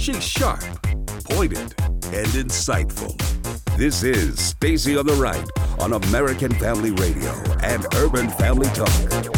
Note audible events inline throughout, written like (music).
She's sharp, pointed, and insightful. This is Stacy on the Right on American Family Radio and Urban Family Talk.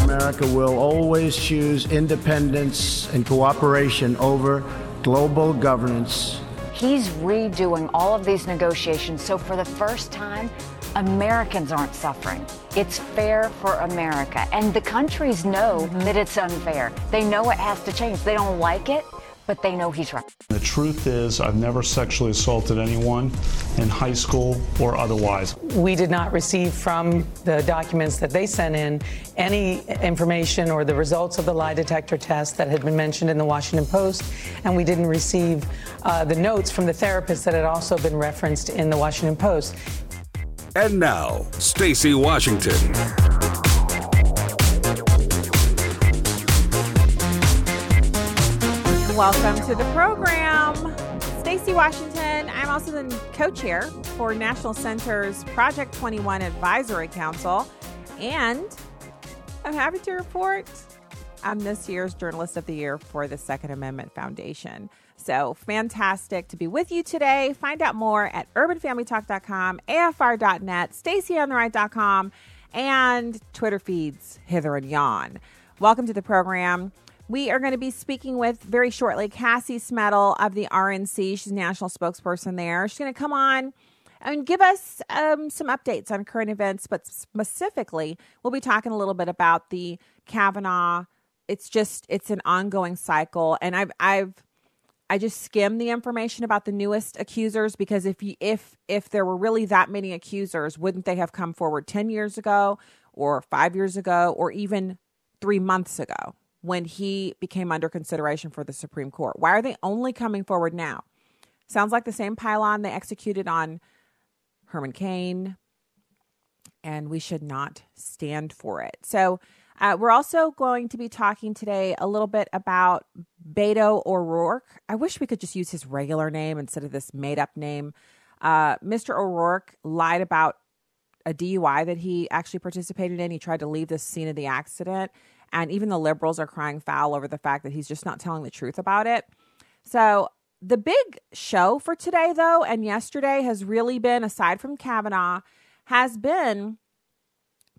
America will always choose independence and cooperation over global governance. He's redoing all of these negotiations so for the first time, Americans aren't suffering. It's fair for America. And the countries know that it's unfair. They know it has to change. They don't like it, but they know he's right. The truth is, I've never sexually assaulted anyone in high school or otherwise. We did not receive from the documents that they sent in any information or the results of the lie detector test that had been mentioned in the Washington Post, and we didn't receive uh, the notes from the therapist that had also been referenced in the Washington Post. And now, Stacy Washington. Welcome to the program. Stacy Washington. I'm also the co-chair for National Center's Project 21 Advisory Council. And I'm happy to report I'm this year's Journalist of the Year for the Second Amendment Foundation. So fantastic to be with you today. Find out more at urbanfamilytalk.com, afr.net, stacyontheright.com, and Twitter feeds hither and yon. Welcome to the program. We are going to be speaking with very shortly Cassie Smedile of the RNC. She's national spokesperson there. She's going to come on and give us um, some updates on current events, but specifically, we'll be talking a little bit about the Kavanaugh. It's just it's an ongoing cycle, and I've I've I just skimmed the information about the newest accusers because if you if if there were really that many accusers, wouldn't they have come forward ten years ago, or five years ago, or even three months ago? When he became under consideration for the Supreme Court. Why are they only coming forward now? Sounds like the same pylon they executed on Herman Cain, and we should not stand for it. So, uh, we're also going to be talking today a little bit about Beto O'Rourke. I wish we could just use his regular name instead of this made up name. Uh, Mr. O'Rourke lied about a DUI that he actually participated in. He tried to leave the scene of the accident and even the liberals are crying foul over the fact that he's just not telling the truth about it. So, the big show for today, though, and yesterday has really been, aside from Kavanaugh, has been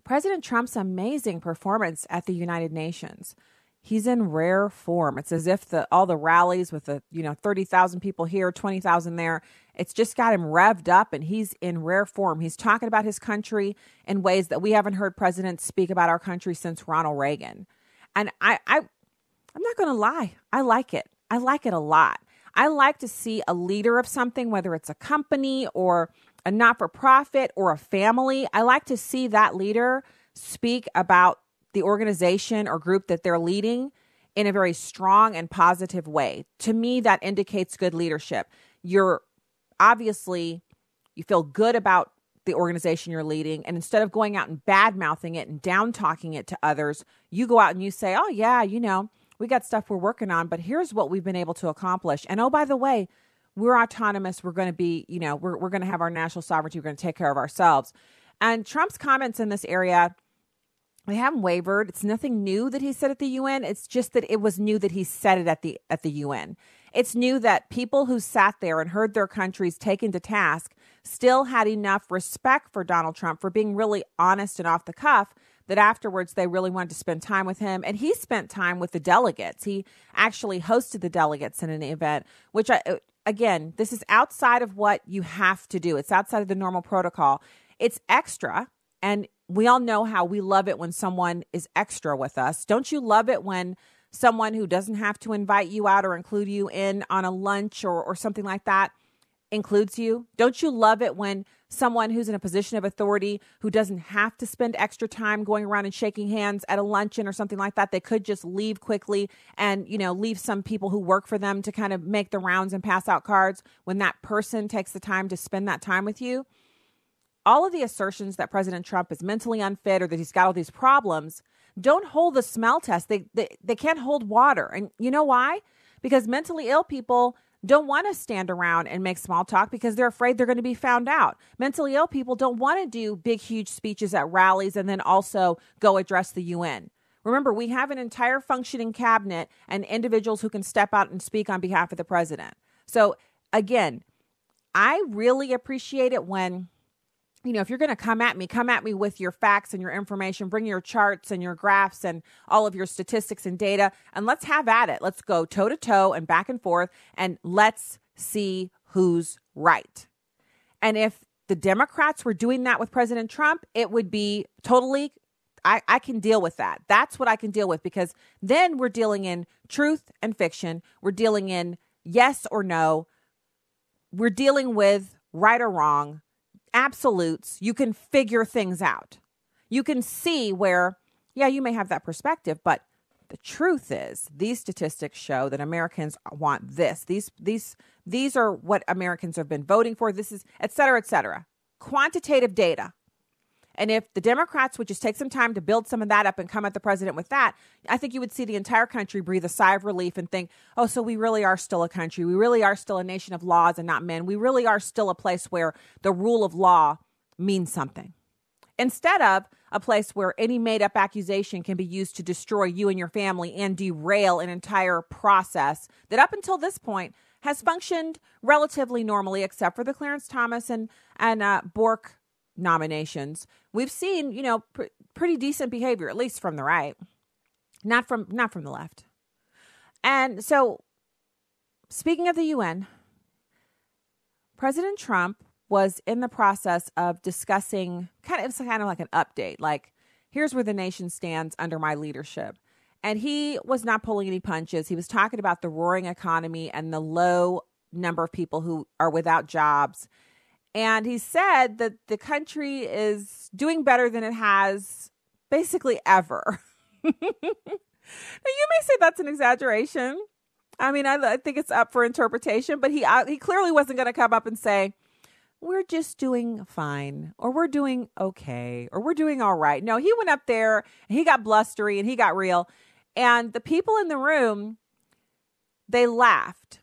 President Trump's amazing performance at the United Nations. He's in rare form. It's as if the all the rallies with the you know thirty thousand people here, twenty thousand there. It's just got him revved up, and he's in rare form. He's talking about his country in ways that we haven't heard presidents speak about our country since Ronald Reagan. And I, I I'm not going to lie, I like it. I like it a lot. I like to see a leader of something, whether it's a company or a not for profit or a family. I like to see that leader speak about the organization or group that they're leading in a very strong and positive way. To me, that indicates good leadership. You're obviously, you feel good about the organization you're leading. And instead of going out and bad mouthing it and down talking it to others, you go out and you say, oh, yeah, you know, we got stuff we're working on, but here's what we've been able to accomplish. And oh, by the way, we're autonomous. We're going to be, you know, we're, we're going to have our national sovereignty. We're going to take care of ourselves. And Trump's comments in this area they haven't wavered. It's nothing new that he said at the UN. It's just that it was new that he said it at the at the UN. It's new that people who sat there and heard their countries taken to task still had enough respect for Donald Trump for being really honest and off the cuff that afterwards they really wanted to spend time with him and he spent time with the delegates. He actually hosted the delegates in an event which I, again, this is outside of what you have to do. It's outside of the normal protocol. It's extra and we all know how we love it when someone is extra with us. Don't you love it when someone who doesn't have to invite you out or include you in on a lunch or, or something like that includes you? Don't you love it when someone who's in a position of authority who doesn't have to spend extra time going around and shaking hands at a luncheon or something like that they could just leave quickly and you know leave some people who work for them to kind of make the rounds and pass out cards when that person takes the time to spend that time with you all of the assertions that President Trump is mentally unfit or that he's got all these problems don't hold the smell test. They, they, they can't hold water. And you know why? Because mentally ill people don't want to stand around and make small talk because they're afraid they're going to be found out. Mentally ill people don't want to do big, huge speeches at rallies and then also go address the UN. Remember, we have an entire functioning cabinet and individuals who can step out and speak on behalf of the president. So, again, I really appreciate it when you know, if you're going to come at me, come at me with your facts and your information, bring your charts and your graphs and all of your statistics and data, and let's have at it. Let's go toe to toe and back and forth, and let's see who's right. And if the Democrats were doing that with President Trump, it would be totally, I, I can deal with that. That's what I can deal with because then we're dealing in truth and fiction. We're dealing in yes or no. We're dealing with right or wrong absolutes, you can figure things out. You can see where, yeah, you may have that perspective, but the truth is these statistics show that Americans want this. These these these are what Americans have been voting for. This is et cetera, et cetera. Quantitative data. And if the Democrats would just take some time to build some of that up and come at the president with that, I think you would see the entire country breathe a sigh of relief and think, oh, so we really are still a country. We really are still a nation of laws and not men. We really are still a place where the rule of law means something. Instead of a place where any made up accusation can be used to destroy you and your family and derail an entire process that up until this point has functioned relatively normally, except for the Clarence Thomas and, and uh, Bork nominations, we've seen, you know, pr- pretty decent behavior, at least from the right, not from not from the left. And so, speaking of the UN, President Trump was in the process of discussing kind of it's kind of like an update, like here's where the nation stands under my leadership. And he was not pulling any punches. He was talking about the roaring economy and the low number of people who are without jobs and he said that the country is doing better than it has basically ever. (laughs) now, you may say that's an exaggeration. I mean, I, I think it's up for interpretation, but he uh, he clearly wasn't going to come up and say, "We're just doing fine," or "We're doing okay," or "We're doing all right." No, he went up there, he got blustery, and he got real, and the people in the room they laughed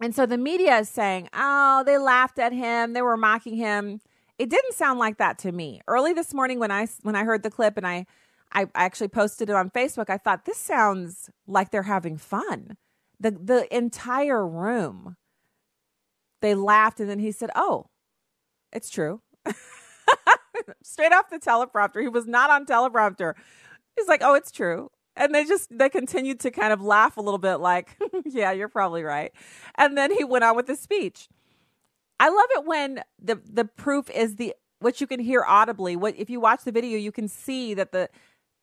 and so the media is saying, oh, they laughed at him, they were mocking him. It didn't sound like that to me. Early this morning when I when I heard the clip and I I actually posted it on Facebook, I thought this sounds like they're having fun. The the entire room they laughed and then he said, "Oh, it's true." (laughs) Straight off the teleprompter. He was not on teleprompter. He's like, "Oh, it's true." And they just they continued to kind of laugh a little bit like (laughs) yeah you're probably right. And then he went on with his speech. I love it when the the proof is the what you can hear audibly. What if you watch the video you can see that the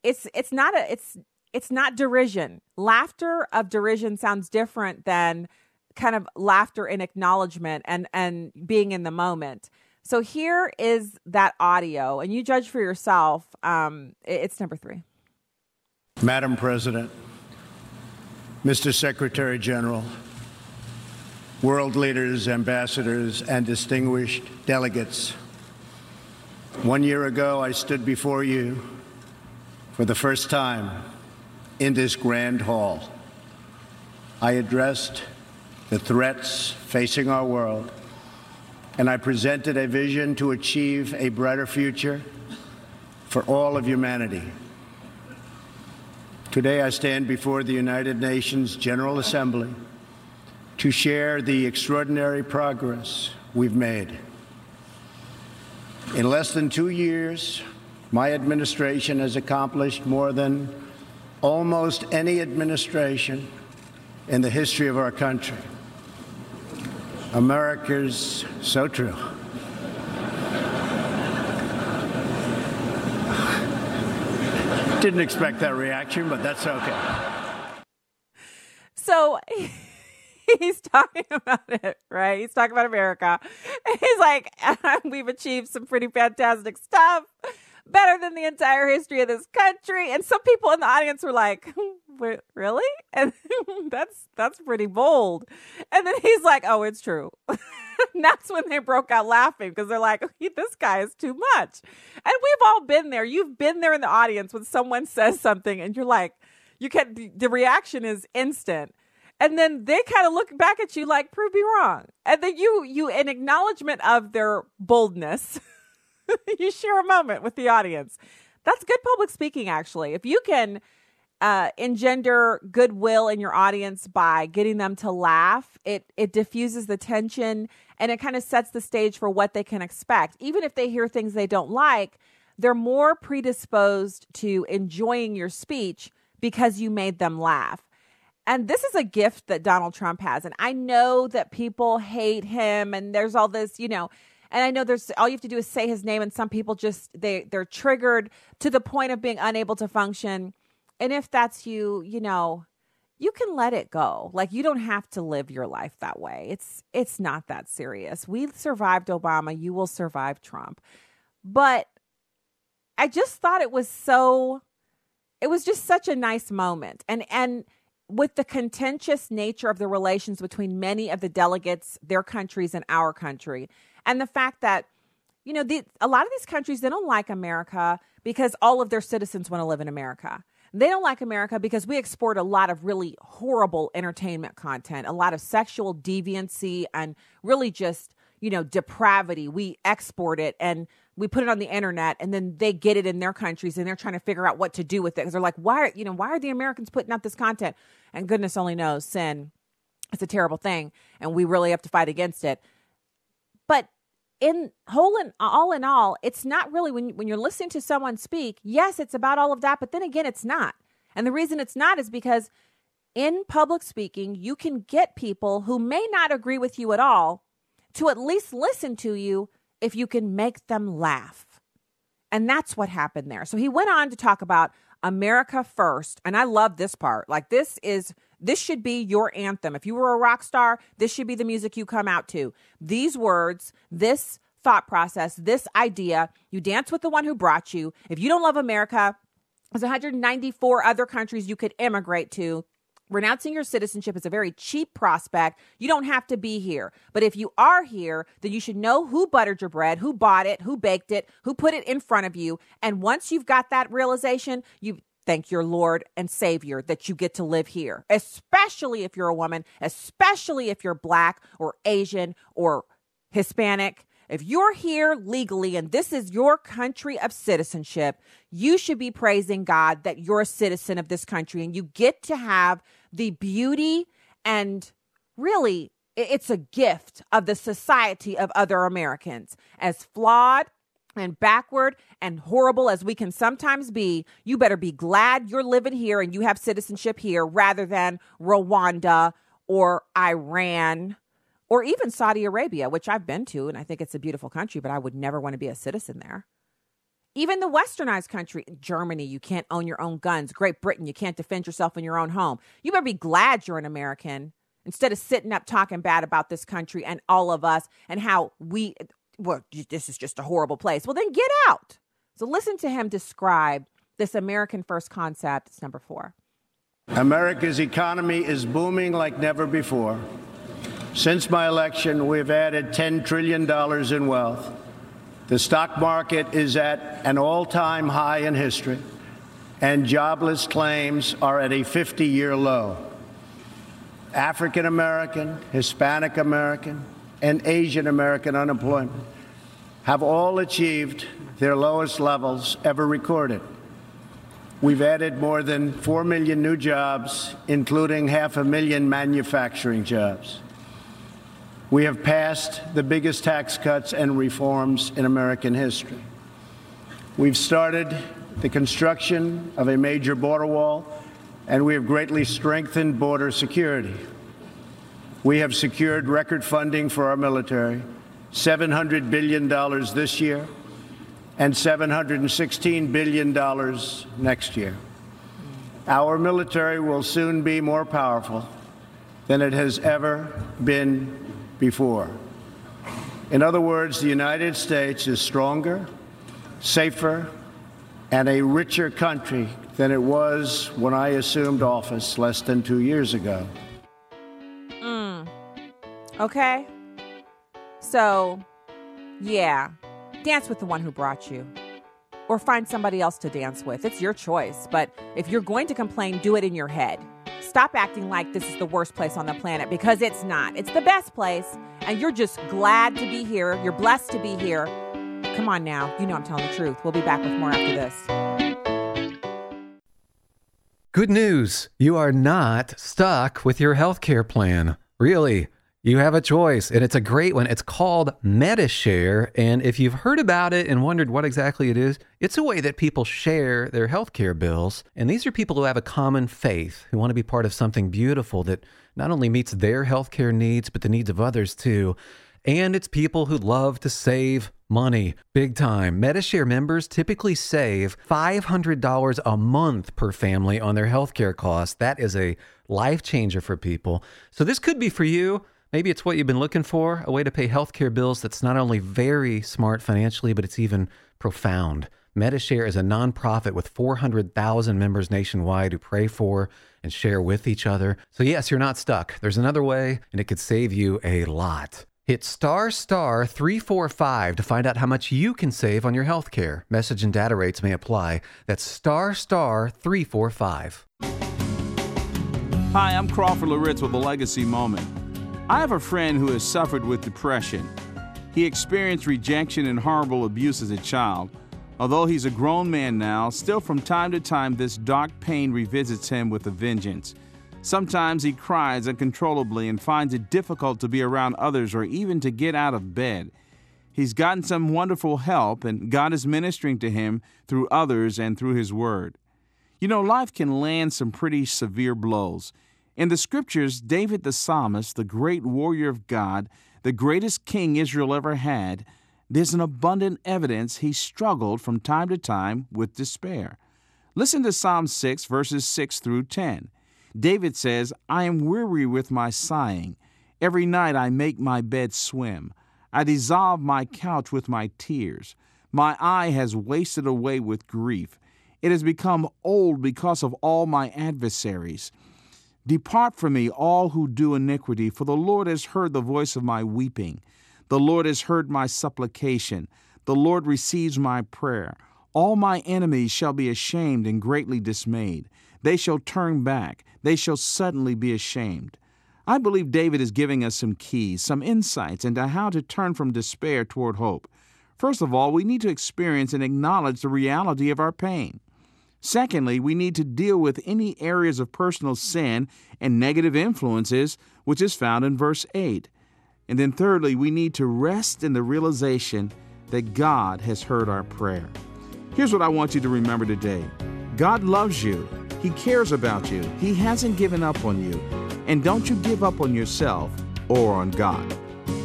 it's it's not a it's it's not derision. Laughter of derision sounds different than kind of laughter in acknowledgement and and being in the moment. So here is that audio and you judge for yourself. Um it's number three Madam President, Mr. Secretary General, world leaders, ambassadors, and distinguished delegates, one year ago I stood before you for the first time in this grand hall. I addressed the threats facing our world, and I presented a vision to achieve a brighter future for all of humanity. Today I stand before the United Nations General Assembly to share the extraordinary progress we've made. In less than two years, my administration has accomplished more than almost any administration in the history of our country. America's so true. Didn't expect that reaction, but that's okay. So (laughs) he's talking about it, right? He's talking about America. He's like, (laughs) we've achieved some pretty fantastic stuff, better than the entire history of this country. And some people in the audience were like, really? (laughs) And that's that's pretty bold. And then he's like, oh, it's true. (laughs) that's when they broke out laughing because they're like, this guy is too much. And we've all been there. You've been there in the audience when someone says something and you're like, you can't, the reaction is instant. And then they kind of look back at you like, prove me wrong. And then you you in acknowledgement of their boldness, (laughs) you share a moment with the audience. That's good public speaking, actually. If you can uh, engender goodwill in your audience by getting them to laugh. It it diffuses the tension and it kind of sets the stage for what they can expect. Even if they hear things they don't like, they're more predisposed to enjoying your speech because you made them laugh. And this is a gift that Donald Trump has. And I know that people hate him and there's all this, you know, and I know there's all you have to do is say his name and some people just they they're triggered to the point of being unable to function. And if that's you, you know, you can let it go. Like you don't have to live your life that way. It's it's not that serious. We survived Obama, you will survive Trump. But I just thought it was so it was just such a nice moment. And and with the contentious nature of the relations between many of the delegates, their countries, and our country, and the fact that, you know, the, a lot of these countries, they don't like America because all of their citizens want to live in America. They don't like America because we export a lot of really horrible entertainment content, a lot of sexual deviancy, and really just, you know, depravity. We export it and we put it on the internet and then they get it in their countries and they're trying to figure out what to do with it. Because they're like why are you know why are the americans putting out this content? And goodness only knows sin it's a terrible thing and we really have to fight against it. But in whole and all in all it's not really when, when you're listening to someone speak yes it's about all of that but then again it's not and the reason it's not is because in public speaking you can get people who may not agree with you at all to at least listen to you if you can make them laugh. And that's what happened there. So he went on to talk about America first. And I love this part. Like, this is, this should be your anthem. If you were a rock star, this should be the music you come out to. These words, this thought process, this idea, you dance with the one who brought you. If you don't love America, there's 194 other countries you could immigrate to Renouncing your citizenship is a very cheap prospect. You don't have to be here. But if you are here, then you should know who buttered your bread, who bought it, who baked it, who put it in front of you. And once you've got that realization, you thank your Lord and Savior that you get to live here, especially if you're a woman, especially if you're black or Asian or Hispanic. If you're here legally and this is your country of citizenship, you should be praising God that you're a citizen of this country and you get to have the beauty and really it's a gift of the society of other Americans. As flawed and backward and horrible as we can sometimes be, you better be glad you're living here and you have citizenship here rather than Rwanda or Iran or even Saudi Arabia, which I've been to, and I think it's a beautiful country, but I would never want to be a citizen there. Even the westernized country, Germany, you can't own your own guns. Great Britain, you can't defend yourself in your own home. You better be glad you're an American instead of sitting up talking bad about this country and all of us and how we, well, this is just a horrible place. Well, then get out. So listen to him describe this American first concept. It's number four. America's economy is booming like never before. Since my election, we've added $10 trillion in wealth. The stock market is at an all time high in history, and jobless claims are at a 50 year low. African American, Hispanic American, and Asian American unemployment have all achieved their lowest levels ever recorded. We've added more than 4 million new jobs, including half a million manufacturing jobs. We have passed the biggest tax cuts and reforms in American history. We've started the construction of a major border wall, and we have greatly strengthened border security. We have secured record funding for our military, $700 billion this year, and $716 billion next year. Our military will soon be more powerful than it has ever been before. In other words, the United States is stronger, safer, and a richer country than it was when I assumed office less than two years ago. Okay. So, yeah, dance with the one who brought you. Or find somebody else to dance with. It's your choice. But if you're going to complain, do it in your head. Stop acting like this is the worst place on the planet because it's not. It's the best place, and you're just glad to be here. You're blessed to be here. Come on now. You know I'm telling the truth. We'll be back with more after this. Good news. You are not stuck with your healthcare plan. Really. You have a choice, and it's a great one. It's called Medi-Share. And if you've heard about it and wondered what exactly it is, it's a way that people share their healthcare bills. And these are people who have a common faith, who want to be part of something beautiful that not only meets their healthcare needs, but the needs of others too. And it's people who love to save money big time. Medi-Share members typically save $500 a month per family on their healthcare costs. That is a life changer for people. So this could be for you. Maybe it's what you've been looking for a way to pay healthcare bills that's not only very smart financially, but it's even profound. Medi-Share is a nonprofit with 400,000 members nationwide who pray for and share with each other. So, yes, you're not stuck. There's another way, and it could save you a lot. Hit star star 345 to find out how much you can save on your health care. Message and data rates may apply. That's star star 345. Hi, I'm Crawford Loritts with a legacy moment. I have a friend who has suffered with depression. He experienced rejection and horrible abuse as a child. Although he's a grown man now, still from time to time this dark pain revisits him with a vengeance. Sometimes he cries uncontrollably and finds it difficult to be around others or even to get out of bed. He's gotten some wonderful help, and God is ministering to him through others and through His Word. You know, life can land some pretty severe blows. In the scriptures, David the psalmist, the great warrior of God, the greatest king Israel ever had, there's an abundant evidence he struggled from time to time with despair. Listen to Psalm 6, verses 6 through 10. David says, I am weary with my sighing. Every night I make my bed swim. I dissolve my couch with my tears. My eye has wasted away with grief. It has become old because of all my adversaries. Depart from me, all who do iniquity, for the Lord has heard the voice of my weeping. The Lord has heard my supplication. The Lord receives my prayer. All my enemies shall be ashamed and greatly dismayed. They shall turn back, they shall suddenly be ashamed. I believe David is giving us some keys, some insights into how to turn from despair toward hope. First of all, we need to experience and acknowledge the reality of our pain. Secondly, we need to deal with any areas of personal sin and negative influences, which is found in verse 8. And then thirdly, we need to rest in the realization that God has heard our prayer. Here's what I want you to remember today God loves you. He cares about you. He hasn't given up on you. And don't you give up on yourself or on God.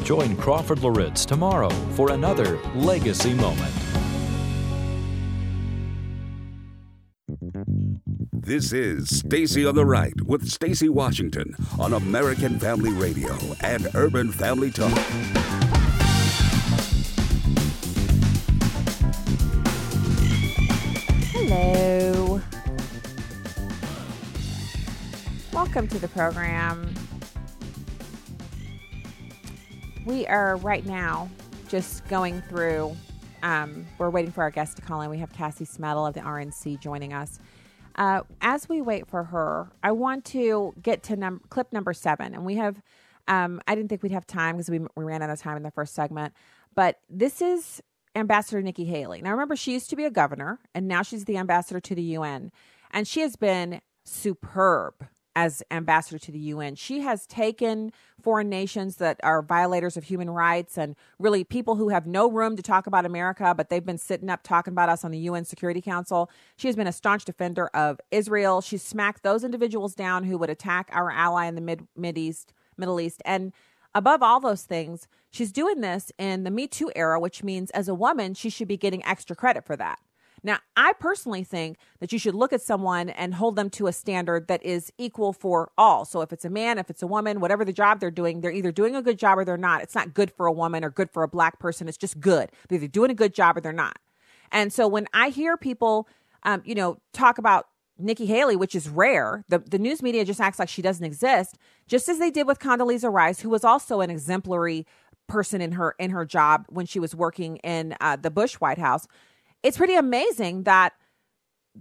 Join Crawford Loritts tomorrow for another Legacy Moment. This is Stacy on the Right with Stacy Washington on American Family Radio and Urban Family Talk. Hello. Welcome to the program. We are right now just going through. Um, we're waiting for our guest to call in. We have Cassie Smedile of the RNC joining us. Uh, as we wait for her, I want to get to num- clip number seven. And we have, um, I didn't think we'd have time because we, we ran out of time in the first segment. But this is Ambassador Nikki Haley. Now, remember, she used to be a governor, and now she's the ambassador to the UN. And she has been superb as ambassador to the UN. She has taken foreign nations that are violators of human rights and really people who have no room to talk about America, but they've been sitting up talking about us on the UN Security Council. She has been a staunch defender of Israel. She's smacked those individuals down who would attack our ally in the mid Mid East, Middle East, and above all those things, she's doing this in the Me Too era, which means as a woman, she should be getting extra credit for that. Now, I personally think that you should look at someone and hold them to a standard that is equal for all. So if it's a man, if it's a woman, whatever the job they're doing, they're either doing a good job or they're not. It's not good for a woman or good for a black person. It's just good. They're either doing a good job or they're not. And so when I hear people, um, you know, talk about Nikki Haley, which is rare, the, the news media just acts like she doesn't exist, just as they did with Condoleezza Rice, who was also an exemplary person in her in her job when she was working in uh, the Bush White House it's pretty amazing that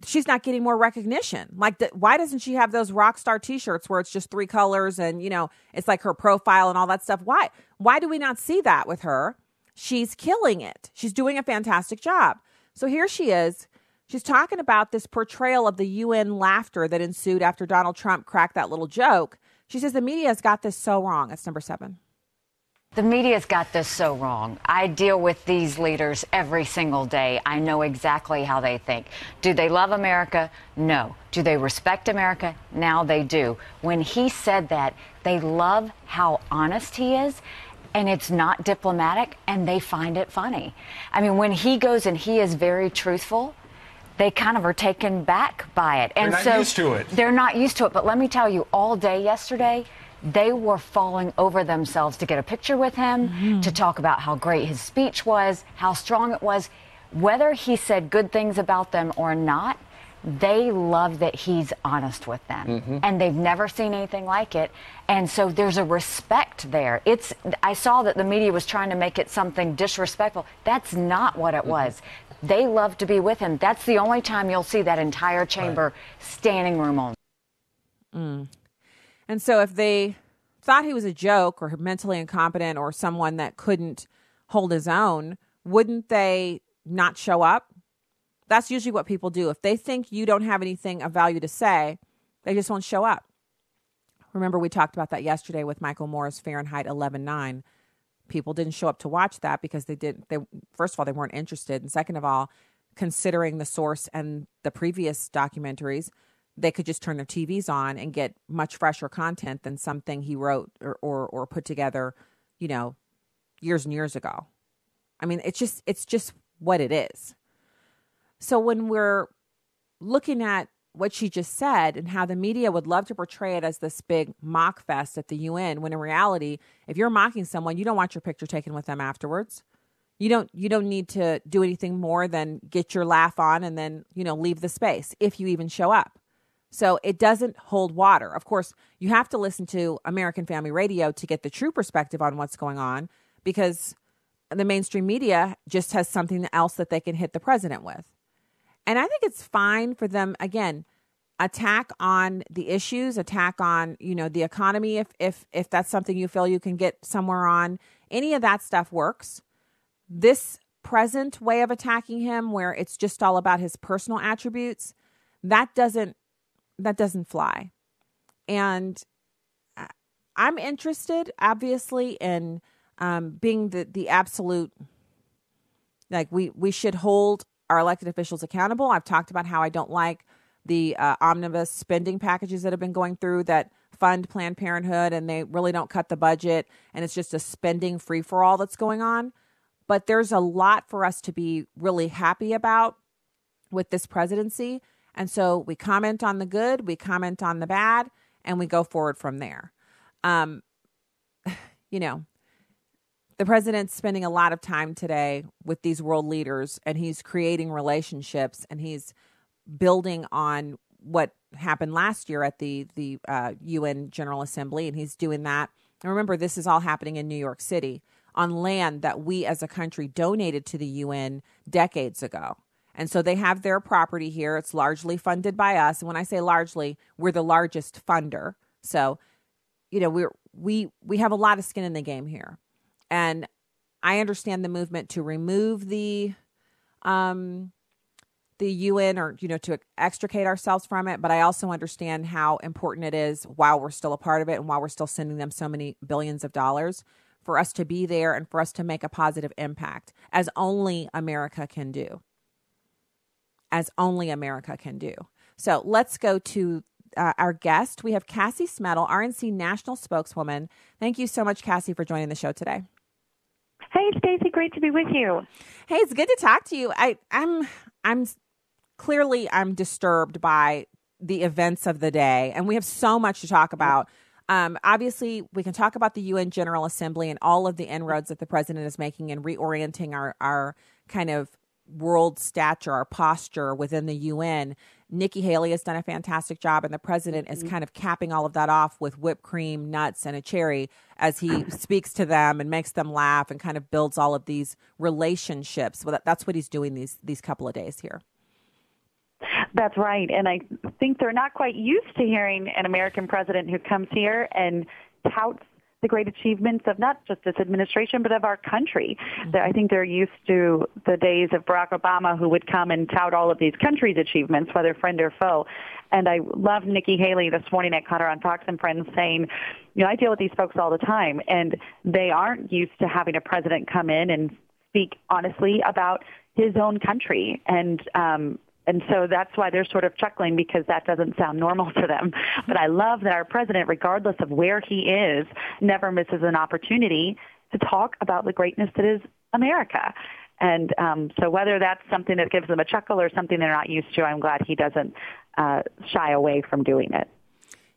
she's not getting more recognition. Like, the, why doesn't she have those rock star T-shirts where it's just three colors and you know it's like her profile and all that stuff? Why? Why do we not see that with her? She's killing it. She's doing a fantastic job. So here she is. She's talking about this portrayal of the UN laughter that ensued after Donald Trump cracked that little joke. She says the media has got this so wrong. That's number seven. The media's got this so wrong. I deal with these leaders every single day. I know exactly how they think. Do they love America? No. Do they respect America? Now they do. When he said that, they love how honest he is and it's not diplomatic and they find it funny. I mean, when he goes and he is very truthful, they kind of are taken back by it. And they're not so used to it. They're not used to it. But let me tell you, all day yesterday, they were falling over themselves to get a picture with him, mm-hmm. to talk about how great his speech was, how strong it was. Whether he said good things about them or not, they love that he's honest with them mm-hmm. and they've never seen anything like it and so there's a respect there it's i saw that the media was trying to make it something disrespectful that's not what it mm-hmm. was they love to be with him. That's the only time you'll see that entire chamber right. standing room only. Mm. And so if they thought he was a joke or mentally incompetent or someone that couldn't hold his own, wouldn't they not show up? That's usually what people do. If they think you don't have anything of value to say, they just won't show up. Remember, we talked about that yesterday with Michael Moore's Fahrenheit 11.9 people didn't show up to watch that because they didn't they first of all they weren't interested and second of all considering the source and the previous documentaries they could just turn their TVs on and get much fresher content than something he wrote or, or, or put together, you know, years and years ago. I mean, it's just it's just what it is. So when we're looking at what she just said and how the media would love to portray it as this big mock fest at the UN when in reality if you're mocking someone you don't want your picture taken with them afterwards you don't you don't need to do anything more than get your laugh on and then you know leave the space if you even show up so it doesn't hold water of course you have to listen to American Family Radio to get the true perspective on what's going on because the mainstream media just has something else that they can hit the president with and I think it's fine for them again attack on the issues, attack on, you know, the economy if if if that's something you feel you can get somewhere on. Any of that stuff works. This present way of attacking him where it's just all about his personal attributes, that doesn't that doesn't fly. And I'm interested obviously in um, being the the absolute like we we should hold our elected officials accountable. I've talked about how I don't like the uh, omnibus spending packages that have been going through that fund Planned Parenthood and they really don't cut the budget and it's just a spending free for all that's going on. But there's a lot for us to be really happy about with this presidency. And so we comment on the good, we comment on the bad, and we go forward from there. Um, (laughs) you know, the president's spending a lot of time today with these world leaders and he's creating relationships and he's building on what happened last year at the the uh, UN General Assembly and he's doing that. And remember this is all happening in New York City on land that we as a country donated to the UN decades ago. And so they have their property here. It's largely funded by us. And when I say largely, we're the largest funder. So, you know, we're we we have a lot of skin in the game here. And I understand the movement to remove the um, the UN or you know to extricate ourselves from it, but I also understand how important it is while we're still a part of it and while we're still sending them so many billions of dollars for us to be there and for us to make a positive impact as only America can do. As only America can do. So let's go to uh, our guest. We have Cassie Smedile, RNC national spokeswoman. Thank you so much, Cassie, for joining the show today. Hey, Stacy, great to be with you. Hey, it's good to talk to you. I, I'm, I'm clearly I'm disturbed by the events of the day, and we have so much to talk about. Um, obviously, we can talk about the UN General Assembly and all of the inroads that the president is making in reorienting our our kind of world stature, our posture within the UN. Nikki Haley has done a fantastic job, and the president is mm-hmm. kind of capping all of that off with whipped cream, nuts, and a cherry as he (clears throat) speaks to them and makes them laugh and kind of builds all of these relationships. Well, that's what he's doing these these couple of days here. That's right, and I think they're not quite used to hearing an American president who comes here and touts the great achievements of not just this administration, but of our country. Mm-hmm. I think they're used to the days of Barack Obama who would come and tout all of these countries' achievements, whether friend or foe. And I loved Nikki Haley this morning. I caught her on Fox and Friends saying, you know, I deal with these folks all the time, and they aren't used to having a president come in and speak honestly about his own country. And um, and so that's why they're sort of chuckling because that doesn't sound normal (laughs) to them. But I love that our president, regardless of where he is, never misses an opportunity to talk about the greatness that is America. And um, so whether that's something that gives them a chuckle or something they're not used to, I'm glad he doesn't uh, shy away from doing it.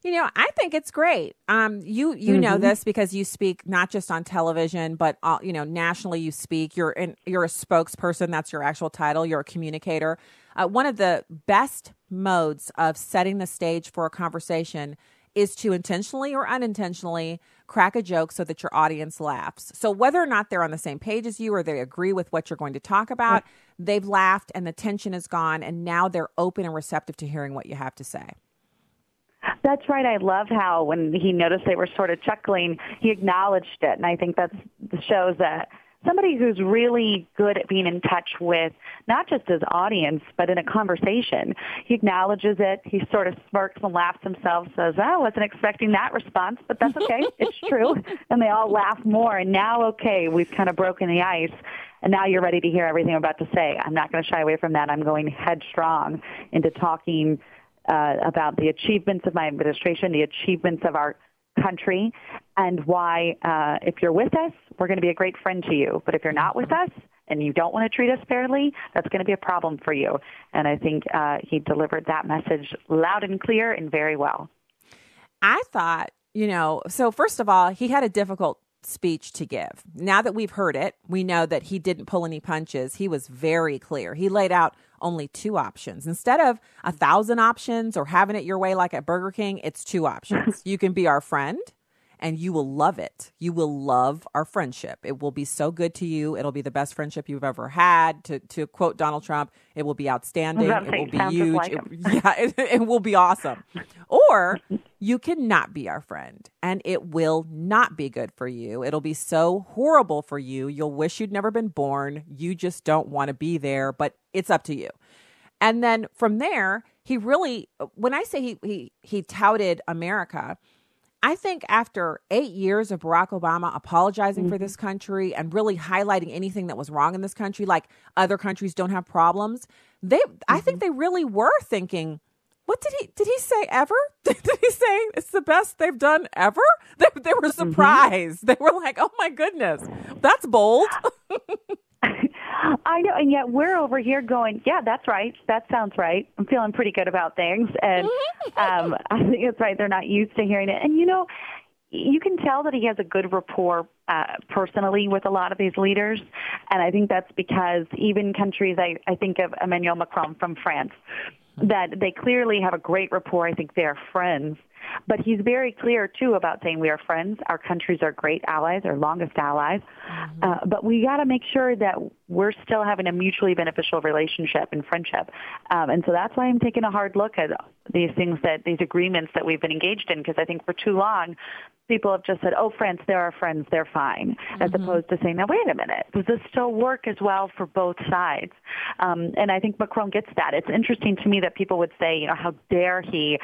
You know, I think it's great. Um, you you mm-hmm. know this because you speak not just on television, but all, you know nationally. You speak. You're in, you're a spokesperson. That's your actual title. You're a communicator. Uh, one of the best modes of setting the stage for a conversation is to intentionally or unintentionally crack a joke so that your audience laughs. So whether or not they're on the same page as you or they agree with what you're going to talk about, they've laughed and the tension is gone and now they're open and receptive to hearing what you have to say. That's right. I love how when he noticed they were sort of chuckling, he acknowledged it, and I think that shows that somebody who's really good at being in touch with not just his audience, but in a conversation. He acknowledges it. He sort of smirks and laughs himself, says, oh, I wasn't expecting that response, but that's okay. (laughs) it's true. And they all laugh more. And now, okay, we've kind of broken the ice. And now you're ready to hear everything I'm about to say. I'm not going to shy away from that. I'm going headstrong into talking uh, about the achievements of my administration, the achievements of our country and why, uh, if you're with us, we're going to be a great friend to you. But if you're not with us and you don't want to treat us fairly, that's going to be a problem for you. And I think uh, he delivered that message loud and clear and very well. I thought, you know, so first of all, he had a difficult speech to give. Now that we've heard it, we know that he didn't pull any punches. He was very clear. He laid out only two options. Instead of a thousand options or having it your way like at Burger King, it's two options. (laughs) you can be our friend and you will love it. You will love our friendship. It will be so good to you. It'll be the best friendship you've ever had. To to quote Donald Trump, it will be outstanding. It will be huge. Like it, (laughs) yeah, it, it will be awesome. Or (laughs) you cannot be our friend and it will not be good for you. It'll be so horrible for you. You'll wish you'd never been born. You just don't want to be there, but it's up to you. And then from there, he really when I say he he he touted America, I think after eight years of Barack Obama apologizing mm-hmm. for this country and really highlighting anything that was wrong in this country, like other countries don't have problems, they mm-hmm. I think mm-hmm. they really were thinking, what did he did he say ever? (laughs) Did, he say it's the best they've done ever? (laughs) They, they were mm-hmm. surprised. Mm-hmm. They were like, oh my goodness, that's bold. (laughs) I know, and yet we're over here going, yeah, that's right. That sounds right. I'm feeling pretty good about things, and um, I think it's right. They're not used to hearing it, and you know, you can tell that he has a good rapport uh, personally with a lot of these leaders, and I think that's because even countries, I, I think of Emmanuel Macron from France, that they clearly have a great rapport. I think they are friends. But he's very clear, too, about saying we are friends. Our countries are great allies, our longest allies. Mm-hmm. Uh, but we got to make sure that we're still having a mutually beneficial relationship and friendship. Um, and so that's why I'm taking a hard look at these things that, these agreements that we've been engaged in, because I think for too long, people have just said, oh, France, they're our friends, they're fine, mm-hmm. as opposed to saying, now, wait a minute, does this still work as well for both sides? Um, and I think Macron gets that. It's interesting to me that people would say, you know, how dare he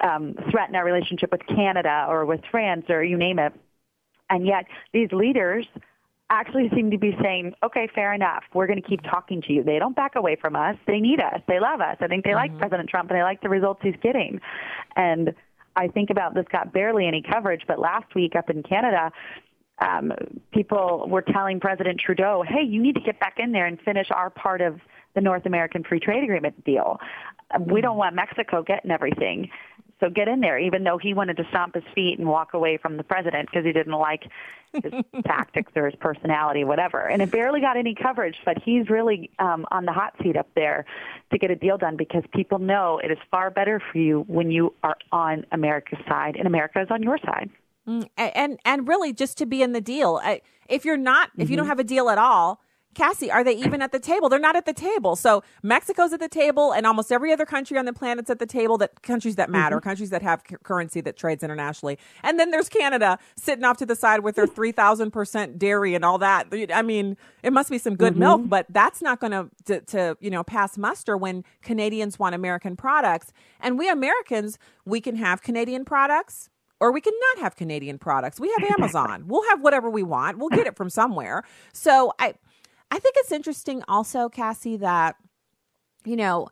um, threaten our relationship with Canada or with France or you name it. And yet these leaders actually seem to be saying, okay, fair enough. We're going to keep talking to you. They don't back away from us. They need us. They love us. I think they mm-hmm. like President Trump and they like the results he's getting. And I think about this got barely any coverage, but last week up in Canada, um, people were telling President Trudeau, hey, you need to get back in there and finish our part of the North American Free Trade Agreement deal. We don't want Mexico getting everything. So get in there, even though he wanted to stomp his feet and walk away from the president because he didn't like his (laughs) tactics or his personality, whatever. And it barely got any coverage, but he's really um, on the hot seat up there to get a deal done because people know it is far better for you when you are on America's side and America is on your side. Mm, and and really just to be in the deal. If you're not, if you don't mm-hmm. have a deal at all, Cassie, are they even at the table? They're not at the table. So Mexico's at the table, and almost every other country on the planet's at the table. That countries that matter, mm-hmm. countries that have c- currency that trades internationally, and then there's Canada sitting off to the side with their three thousand percent dairy and all that. I mean, it must be some good mm-hmm. milk, but that's not going to to you know pass muster when Canadians want American products, and we Americans we can have Canadian products or we can not have Canadian products. We have (laughs) Amazon. we'll have whatever we want. We'll get it from somewhere. So I I think it's interesting also, Cassie, that you know,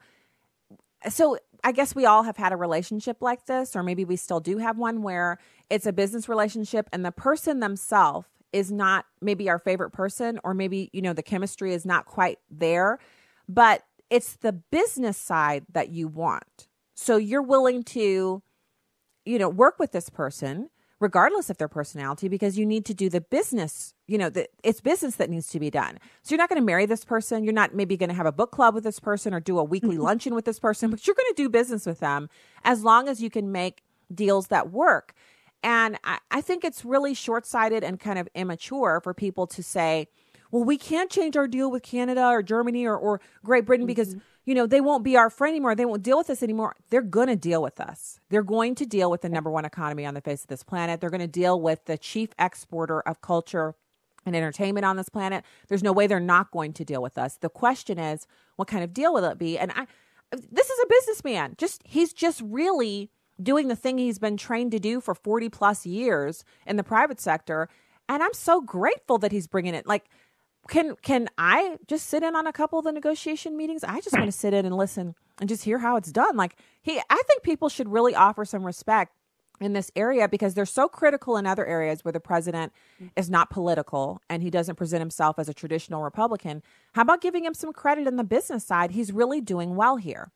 so I guess we all have had a relationship like this, or maybe we still do have one where it's a business relationship and the person themselves is not maybe our favorite person, or maybe, you know, the chemistry is not quite there, but it's the business side that you want. So you're willing to you know, work with this person regardless of their personality because you need to do the business you know the, it's business that needs to be done. So you're not going to marry this person. You're not maybe going to have a book club with this person or do a weekly mm-hmm. luncheon with this person but you're going to do business with them as long as you can make deals that work. And I, I think it's really short-sighted and kind of immature for people to say well we can't change our deal with canada or germany or, or great britain because mm-hmm you know, they won't be our friend anymore. They won't deal with us anymore. They're going to deal with us. They're going to deal with the number one economy on the face of this planet. They're going to deal with the chief exporter of culture and entertainment on this planet. There's no way they're not going to deal with us. The question is, what kind of deal will it be? And I, this is a businessman. Just he's just really doing the thing he's been trained to do for 40 plus years in the private sector. And I'm so grateful that he's bringing it. Like can can I just sit in on a couple of the negotiation meetings? I just want to sit in and listen and just hear how it's done. Like he I think people should really offer some respect in this area because they're so critical in other areas where the president is not political and he doesn't present himself as a traditional Republican. How about giving him some credit in the business side? He's really doing well here.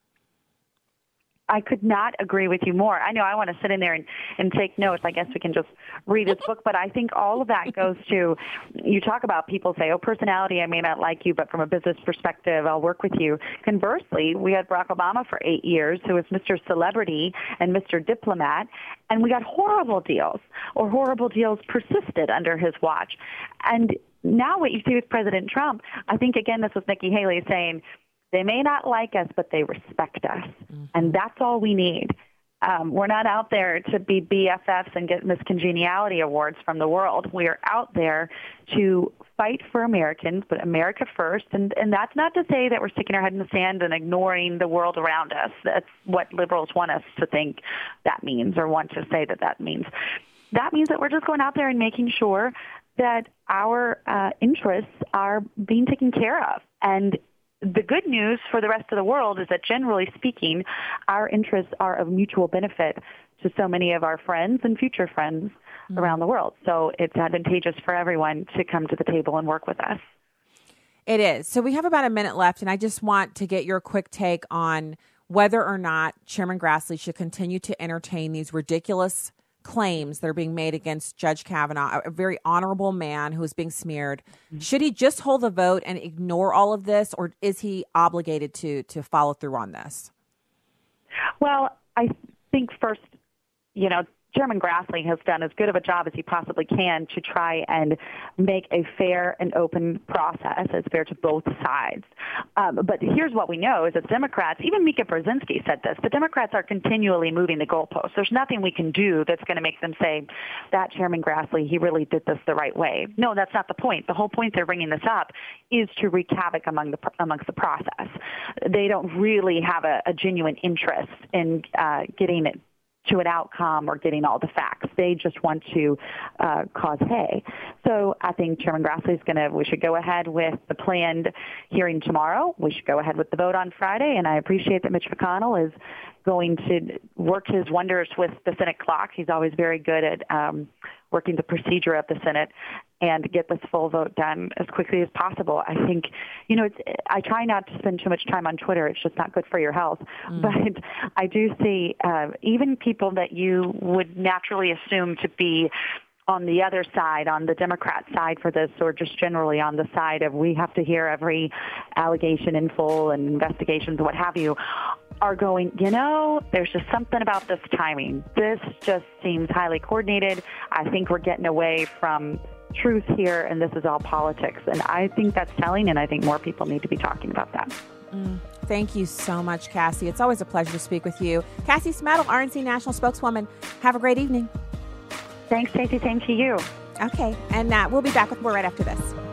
I could not agree with you more. I know I want to sit in there and, and take notes. I guess we can just read this book, but I think all of that goes to you talk about people say, oh, personality, I may not like you, but from a business perspective, I'll work with you. Conversely, we had Barack Obama for eight years, who was Mr. Celebrity and Mr. Diplomat, and we got horrible deals, or horrible deals persisted under his watch. And now what you see with President Trump, I think again, this was Nikki Haley saying, they may not like us, but they respect us. Mm-hmm. And that's all we need. Um, we're not out there to be BFFs and get Miss Congeniality awards from the world. We are out there to fight for Americans, but America first. And, and that's not to say that we're sticking our head in the sand and ignoring the world around us. That's what liberals want us to think that means or want to say that that means. That means that we're just going out there and making sure that our uh, interests are being taken care of. And the good news for the rest of the world is that generally speaking, our interests are of mutual benefit to so many of our friends and future friends mm-hmm. around the world. So it's advantageous for everyone to come to the table and work with us. It is. So we have about a minute left, and I just want to get your quick take on whether or not Chairman Grassley should continue to entertain these ridiculous claims that are being made against Judge Kavanaugh, a very honorable man who is being smeared. Mm-hmm. Should he just hold the vote and ignore all of this, or is he obligated to to follow through on this? Well, I think first, you know, Chairman Grassley has done as good of a job as he possibly can to try and make a fair and open process as fair to both sides. Um, but here's what we know is that Democrats, even Mika Brzezinski said this, the Democrats are continually moving the goalposts. There's nothing we can do that's going to make them say, that Chairman Grassley, he really did this the right way. No, that's not the point. The whole point they're bringing this up is to wreak havoc among the, amongst the process. They don't really have a, a genuine interest in uh, getting it to an outcome or getting all the facts. They just want to uh, cause hay. So I think Chairman Grassley is going to, we should go ahead with the planned hearing tomorrow. We should go ahead with the vote on Friday. And I appreciate that Mitch McConnell is going to work his wonders with the Senate clock. He's always very good at um, working the procedure of the Senate and get this full vote done as quickly as possible. I think, you know, it's, I try not to spend too much time on Twitter. It's just not good for your health. Mm. (laughs) But I do see uh, even people that you would naturally assume to be on the other side, on the Democrat side for this, or just generally on the side of we have to hear every allegation in full and investigations, what have you, are going, you know, there's just something about this timing. This just seems highly coordinated. I think we're getting away from truth here, and this is all politics. And I think that's telling, and I think more people need to be talking about that. Mm. Thank you so much, Cassie. It's always a pleasure to speak with you. Cassie Smedile, RNC National Spokeswoman. Have a great evening. Thanks, Stacey. Same to you. Okay, and uh, we'll be back with more right after this.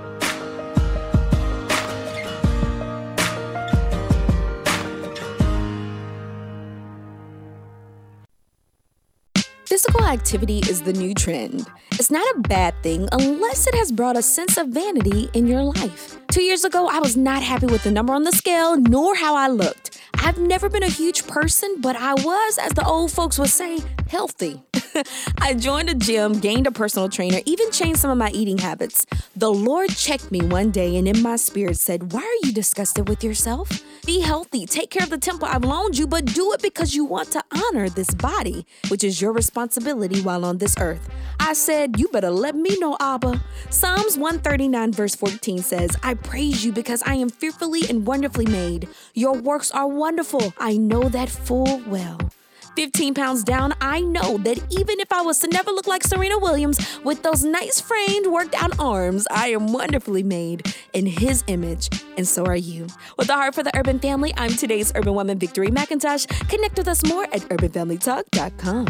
Physical activity is the new trend. It's not a bad thing unless it has brought a sense of vanity in your life. Two years ago, I was not happy with the number on the scale nor how I looked. I've never been a huge person, but I was, as the old folks would say, healthy. (laughs) I joined a gym, gained a personal trainer, even changed some of my eating habits. The Lord checked me one day and in my spirit said, Why are you disgusted with yourself? Be healthy, take care of the temple I've loaned you, but do it because you want to honor this body, which is your responsibility while on this earth. I said, You better let me know, Abba. Psalms 139, verse 14 says, I praise you because I am fearfully and wonderfully made. Your works are wonderful. I know that full well. 15 pounds down, I know that even if I was to never look like Serena Williams with those nice framed, worked out arms, I am wonderfully made in His image, and so are you. With a heart for the urban family, I'm today's urban woman, Victory McIntosh. Connect with us more at urbanfamilytalk.com.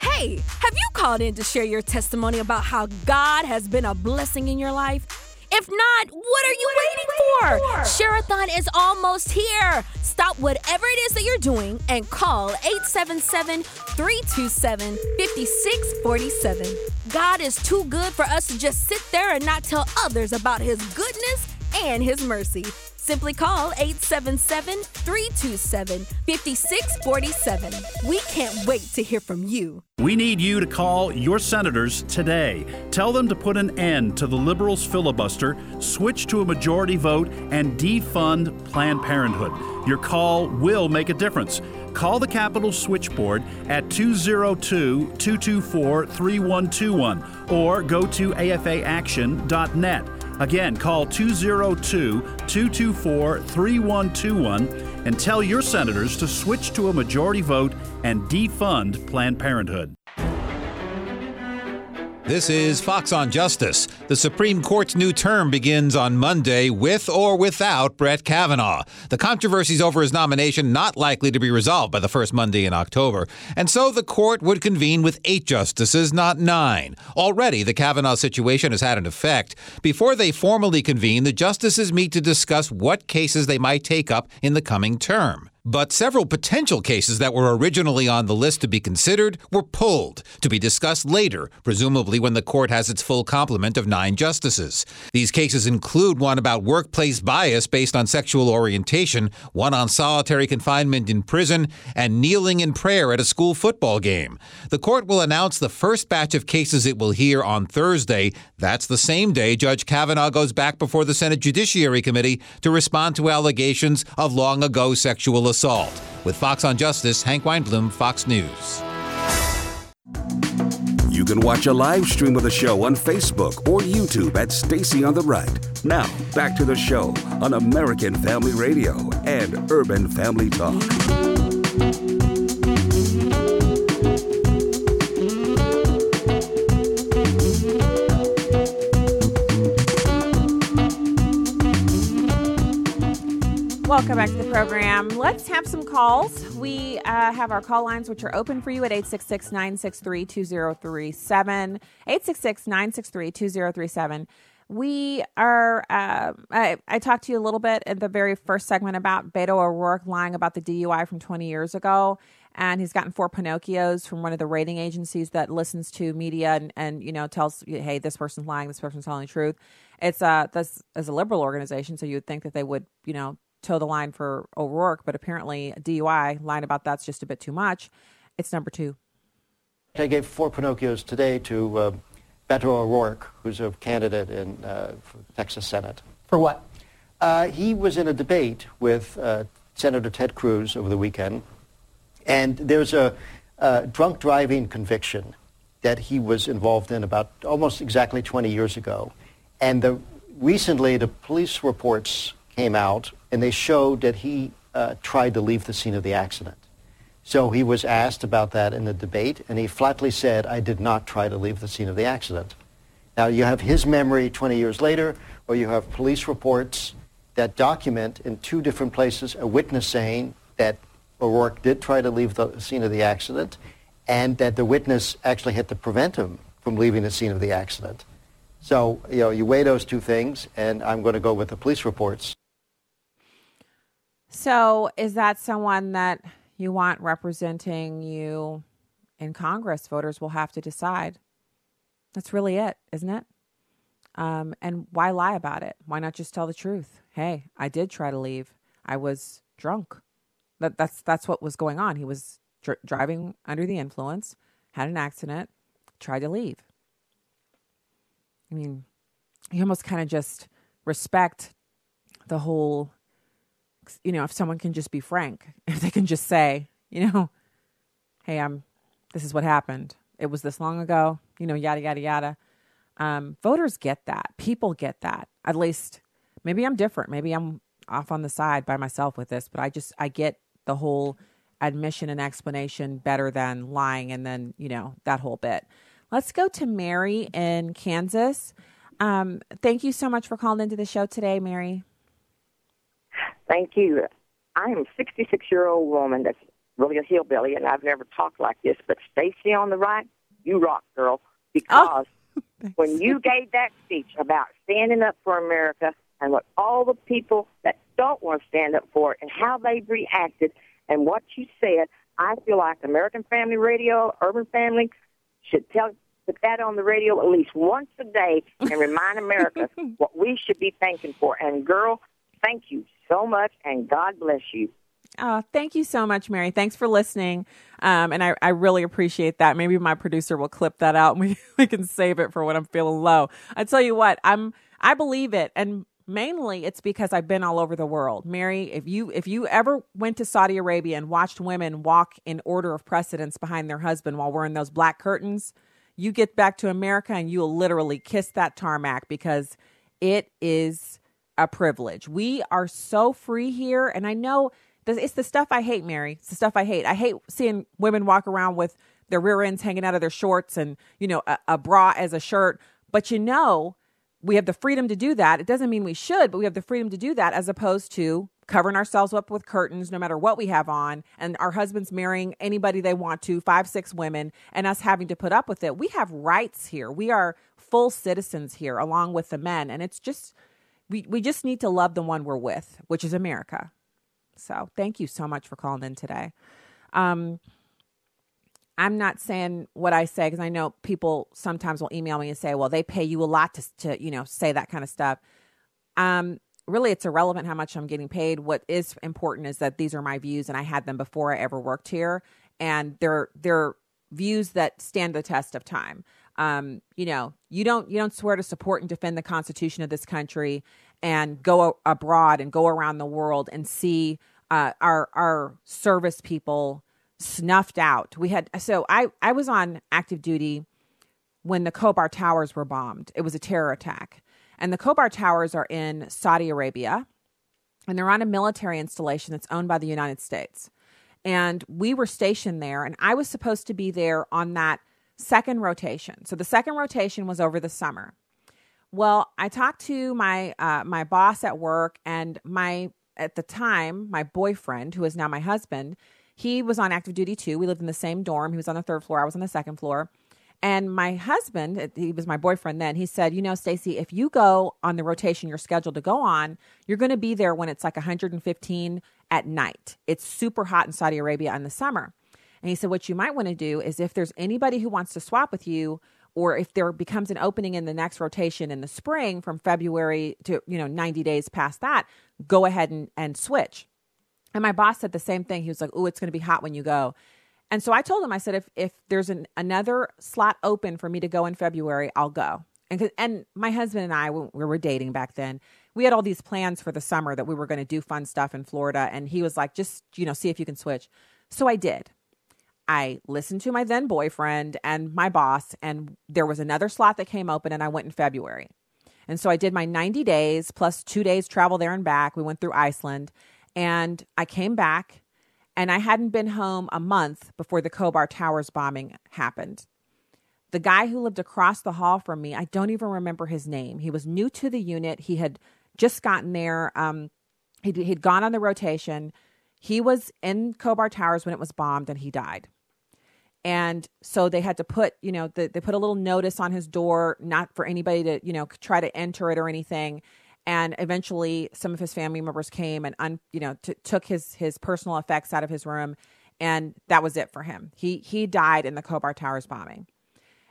Hey, have you called in to share your testimony about how God has been a blessing in your life? If not, what are you waiting, waiting for? for? Share-a-thon is almost here. Stop whatever it is that you're doing and call 877-327-5647. God is too good for us to just sit there and not tell others about his goodness and his mercy. Simply call 877 327 5647. We can't wait to hear from you. We need you to call your senators today. Tell them to put an end to the liberals' filibuster, switch to a majority vote, and defund Planned Parenthood. Your call will make a difference. Call the Capitol switchboard at 202 224 3121 or go to afaaction.net. Again, call 202 224 3121 and tell your senators to switch to a majority vote and defund Planned Parenthood. This is Fox on Justice. The Supreme Court's new term begins on Monday with or without Brett Kavanaugh. The controversies over his nomination not likely to be resolved by the first Monday in October, and so the court would convene with eight justices, not nine. Already, the Kavanaugh situation has had an effect. Before they formally convene, the justices meet to discuss what cases they might take up in the coming term. But several potential cases that were originally on the list to be considered were pulled to be discussed later, presumably when the court has its full complement of nine justices. These cases include one about workplace bias based on sexual orientation, one on solitary confinement in prison, and kneeling in prayer at a school football game. The court will announce the first batch of cases it will hear on Thursday. That's the same day Judge Kavanaugh goes back before the Senate Judiciary Committee to respond to allegations of long ago sexual assault assault. With Fox on Justice, Hank Weinbloom, Fox News. You can watch a live stream of the show on Facebook or YouTube at Stacy on the Right. Now, back to the show on American Family Radio and Urban Family Talk. Welcome back to the program. Let's have some calls. We uh, have our call lines, which are open for you at 866 963 2037. 866 963 2037. We are, uh, I, I, talked to you a little bit in the very first segment about Beto O'Rourke lying about the DUI from 20 years ago. And he's gotten four Pinocchios from one of the rating agencies that listens to media and, and you know, tells, hey, this person's lying, this person's telling the truth. It's uh, this is a liberal organization, so you would think that they would, you know, toe the line for O'Rourke, but apparently DUI, line about that's just a bit too much. It's number two. I gave four Pinocchios today to uh, Beto O'Rourke, who's a candidate in uh, Texas Senate. For what? Uh, he was in a debate with uh, Senator Ted Cruz over the weekend, and there's a, a drunk driving conviction that he was involved in about almost exactly 20 years ago. And the, recently, the police reports came out, and they showed that he uh, tried to leave the scene of the accident. So he was asked about that in the debate, and he flatly said, I did not try to leave the scene of the accident. Now, you have his memory 20 years later, or you have police reports that document in two different places a witness saying that O'Rourke did try to leave the scene of the accident and that the witness actually had to prevent him from leaving the scene of the accident. So, you know, you weigh those two things, and I'm going to go with the police reports. So, is that someone that you want representing you in Congress? Voters will have to decide. That's really it, isn't it? Um, and why lie about it? Why not just tell the truth? Hey, I did try to leave. I was drunk. That that's that's what was going on. He was dr- driving under the influence, had an accident, tried to leave. I mean, you almost kind of just respect the whole you know, if someone can just be frank, (laughs) if they can just say, you know, hey, I'm this is what happened. It was this long ago, you know, yada yada yada. Um, voters get that. People get that. At least maybe I'm different. Maybe I'm off on the side by myself with this, but I just I get the whole admission and explanation better than lying and then, you know, that whole bit. Let's go to Mary in Kansas. Um, thank you so much for calling into the show today, Mary. Thank you. I am a 66 year old woman that's really a hillbilly, and I've never talked like this, but Stacy on the right, you rock, girl, because oh, (laughs) when you gave that speech about standing up for America and what all the people that don't want to stand up for it and how they've reacted and what you said, I feel like American Family Radio, Urban Family, should tell put that on the radio at least once a day and (laughs) remind America what we should be thanking for. And girl, thank you so much, and God bless you. Oh, thank you so much, Mary. Thanks for listening. Um, and I, I really appreciate that. Maybe my producer will clip that out and we, (laughs) we can save it for when I'm feeling low. I tell you what, I'm I believe it. And mainly it's because I've been all over the world. Mary, if you if you ever went to Saudi Arabia and watched women walk in order of precedence behind their husband while wearing those black curtains, you get back to America and you will literally kiss that tarmac because it is a privilege. We are so free here. And I know this, it's the stuff I hate, Mary. It's the stuff I hate. I hate seeing women walk around with their rear ends hanging out of their shorts and, you know, a, a bra as a shirt. But you know, we have the freedom to do that. It doesn't mean we should, but we have the freedom to do that as opposed to covering ourselves up with curtains no matter what we have on and our husbands marrying anybody they want to, five, six women, and us having to put up with it. We have rights here. We are full citizens here along with the men. And it's just we, we just need to love the one we're with, which is America. So thank you so much for calling in today. Um, I'm not saying what I say because I know people sometimes will email me and say, well, they pay you a lot to, to you know, say that kind of stuff. Um, really, it's irrelevant how much I'm getting paid. What is important is that these are my views and I had them before I ever worked here. And they're, they're views that stand the test of time um, you know, you don't you don't swear to support and defend the Constitution of this country and go abroad and go around the world and see uh, our our service people snuffed out. We had so I I was on active duty when the Khobar Towers were bombed. It was a terror attack, and the Khobar Towers are in Saudi Arabia, and they're on a military installation that's owned by the United States. And we were stationed there, and I was supposed to be there on that second rotation. So the second rotation was over the summer. Well, I talked to my uh, my boss at work and my at the time my boyfriend, who is now my husband. He was on active duty too. We lived in the same dorm. He was on the third floor. I was on the second floor. And my husband, he was my boyfriend then. He said, "You know, Stacy, if you go on the rotation you're scheduled to go on, you're going to be there when it's like 115 at night. It's super hot in Saudi Arabia in the summer." And he said, What you might want to do is if there's anybody who wants to swap with you, or if there becomes an opening in the next rotation in the spring from February to, you know, 90 days past that, go ahead and, and switch. And my boss said the same thing. He was like, Oh, it's going to be hot when you go. And so I told him, I said, if, if there's an, another slot open for me to go in February, I'll go. And, and my husband and I, we were dating back then, we had all these plans for the summer that we were going to do fun stuff in Florida. And he was like, just, you know, see if you can switch. So I did. I listened to my then boyfriend and my boss, and there was another slot that came open, and I went in February. And so I did my 90 days plus two days travel there and back. We went through Iceland, and I came back, and I hadn't been home a month before the Khobar Towers bombing happened. the guy who lived across the hall from me, I don't even remember his name. He was new to the unit. He had just gotten there. Um, he'd, he'd gone on the rotation. He was in Khobar Towers when it was bombed and he died. And so they had to put, you know, the, they put a little notice on his door, not for anybody to, you know, try to enter it or anything. And eventually, some of his family members came and, un, you know, t- took his his personal effects out of his room, and that was it for him. He he died in the Khobar Towers bombing.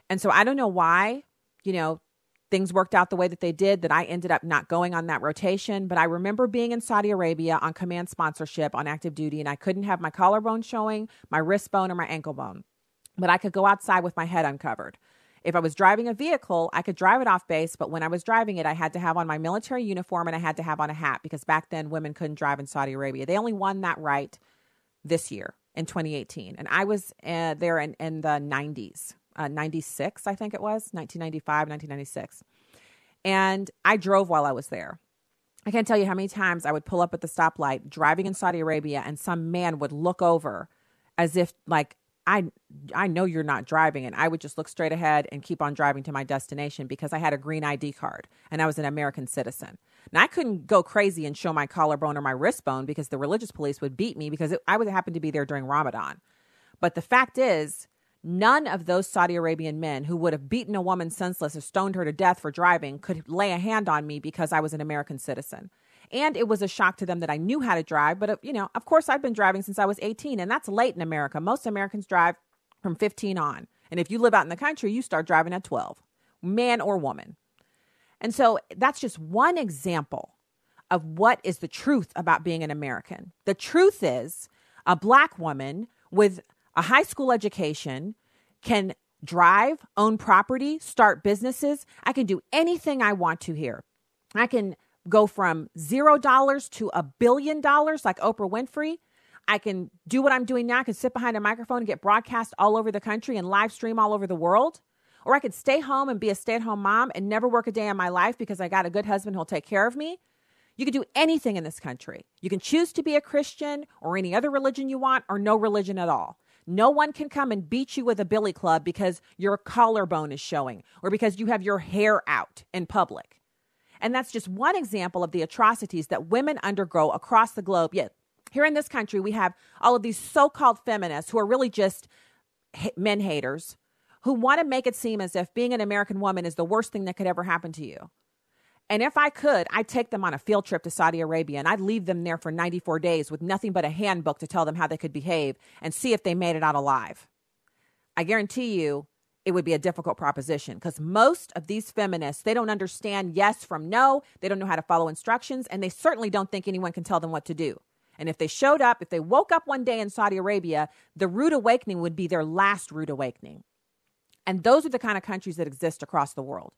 And so I don't know why, you know, things worked out the way that they did, that I ended up not going on that rotation. But I remember being in Saudi Arabia on command sponsorship on active duty, and I couldn't have my collarbone showing, my wrist bone, or my ankle bone. But I could go outside with my head uncovered. If I was driving a vehicle, I could drive it off base, but when I was driving it, I had to have on my military uniform and I had to have on a hat because back then women couldn't drive in Saudi Arabia. They only won that right this year in 2018. And I was uh, there in, in the 90s uh, 96, I think it was, 1995, 1996. And I drove while I was there. I can't tell you how many times I would pull up at the stoplight driving in Saudi Arabia and some man would look over as if like I I know you're not driving and I would just look straight ahead and keep on driving to my destination because I had a green ID card and I was an American citizen. Now I couldn't go crazy and show my collarbone or my wrist bone because the religious police would beat me because it, I would happen to be there during Ramadan. But the fact is, None of those Saudi Arabian men who would have beaten a woman senseless or stoned her to death for driving could lay a hand on me because I was an American citizen. And it was a shock to them that I knew how to drive. But, uh, you know, of course, I've been driving since I was 18, and that's late in America. Most Americans drive from 15 on. And if you live out in the country, you start driving at 12, man or woman. And so that's just one example of what is the truth about being an American. The truth is a black woman with a high school education, can drive, own property, start businesses. I can do anything I want to here. I can go from zero dollars to a billion dollars like Oprah Winfrey. I can do what I'm doing now. I can sit behind a microphone and get broadcast all over the country and live stream all over the world. Or I could stay home and be a stay at home mom and never work a day in my life because I got a good husband who'll take care of me. You can do anything in this country. You can choose to be a Christian or any other religion you want or no religion at all. No one can come and beat you with a billy club because your collarbone is showing or because you have your hair out in public. And that's just one example of the atrocities that women undergo across the globe. Yet, here in this country, we have all of these so called feminists who are really just men haters who want to make it seem as if being an American woman is the worst thing that could ever happen to you. And if I could, I'd take them on a field trip to Saudi Arabia and I'd leave them there for 94 days with nothing but a handbook to tell them how they could behave and see if they made it out alive. I guarantee you it would be a difficult proposition because most of these feminists, they don't understand yes from no, they don't know how to follow instructions, and they certainly don't think anyone can tell them what to do. And if they showed up, if they woke up one day in Saudi Arabia, the rude awakening would be their last rude awakening. And those are the kind of countries that exist across the world.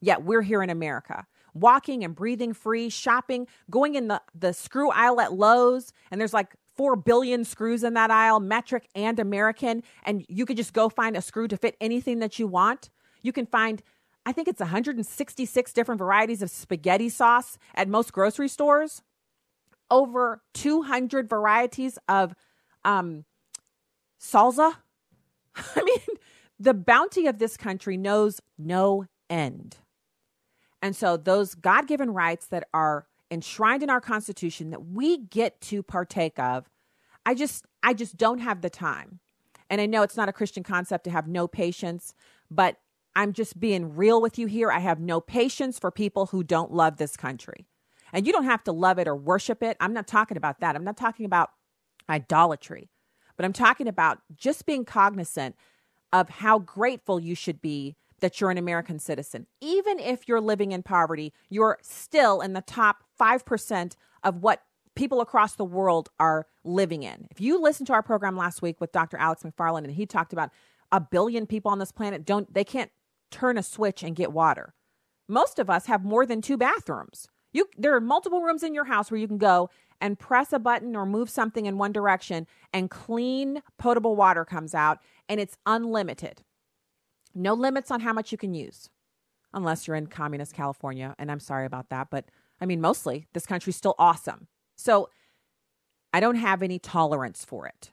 Yet we're here in America walking and breathing free, shopping, going in the, the screw aisle at Lowe's, and there's like 4 billion screws in that aisle, metric and American, and you could just go find a screw to fit anything that you want. You can find, I think it's 166 different varieties of spaghetti sauce at most grocery stores, over 200 varieties of um, salsa. (laughs) I mean, the bounty of this country knows no end. And so, those God given rights that are enshrined in our Constitution that we get to partake of, I just, I just don't have the time. And I know it's not a Christian concept to have no patience, but I'm just being real with you here. I have no patience for people who don't love this country. And you don't have to love it or worship it. I'm not talking about that. I'm not talking about idolatry, but I'm talking about just being cognizant of how grateful you should be that you're an American citizen. Even if you're living in poverty, you're still in the top 5% of what people across the world are living in. If you listened to our program last week with Dr. Alex McFarland and he talked about a billion people on this planet don't they can't turn a switch and get water. Most of us have more than two bathrooms. You there are multiple rooms in your house where you can go and press a button or move something in one direction and clean potable water comes out and it's unlimited. No limits on how much you can use, unless you're in communist California. And I'm sorry about that. But I mean, mostly this country's still awesome. So I don't have any tolerance for it.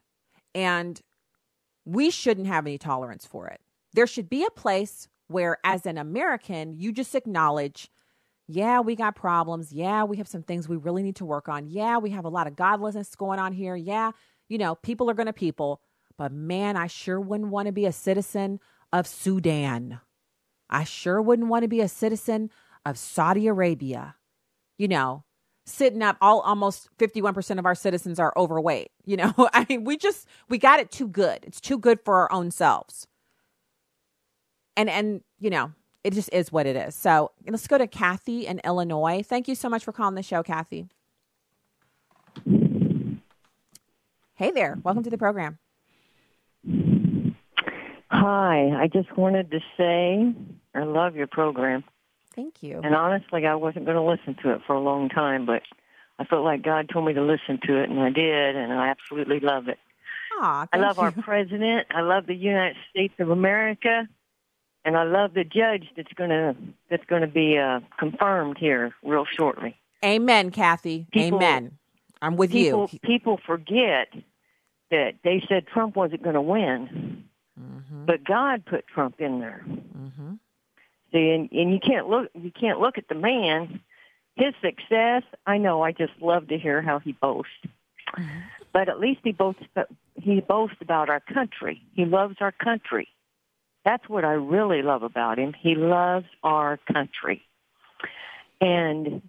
And we shouldn't have any tolerance for it. there should be a place where, as an American, you just acknowledge, yeah, we got problems. Yeah, we have some things we really need to work on. Yeah, we have a lot of godlessness going on here. Yeah, you know, people are going to people. But man, I sure wouldn't want to be a citizen of Sudan. I sure wouldn't want to be a citizen of Saudi Arabia. You know, sitting up all almost 51% of our citizens are overweight. (laughs) You know, I mean, we just we got it too good. It's too good for our own selves. And and you know, it just is what it is. So let's go to Kathy in Illinois. Thank you so much for calling the show, Kathy. Hey there. Welcome to the program. Hi. I just wanted to say I love your program. Thank you. And honestly, I wasn't going to listen to it for a long time, but I felt like God told me to listen to it, and I did, and I absolutely love it. Aw, I love you. our (laughs) president. I love the United States of America, and I love the judge that's going to that's going to be uh, confirmed here real shortly. Amen, Kathy. People- Amen. I'm with people, you. People forget that they said Trump wasn't going to win, Mm-hmm. but God put Trump in there. See, and, and you can't look you can't look at the man. His success, I know. I just love to hear how he boasts, Mm-hmm. but at least he boasts he boasts about our country. He loves our country. That's what I really love about him. He loves our country. And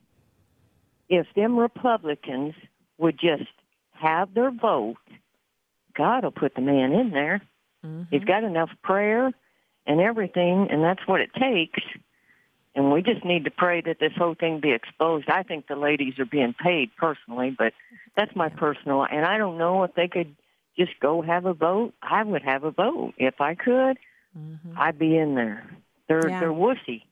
if them Republicans would just have their vote, God will put the man in there. Mm-hmm. He's got enough prayer and everything, and that's what it takes. And we just need to pray that this whole thing be exposed. I think the ladies are being paid personally, but that's my personal. And I don't know if they could just go have a vote. I would have a vote if I could. Mm-hmm. I'd be in there. They're Yeah. they're wussy.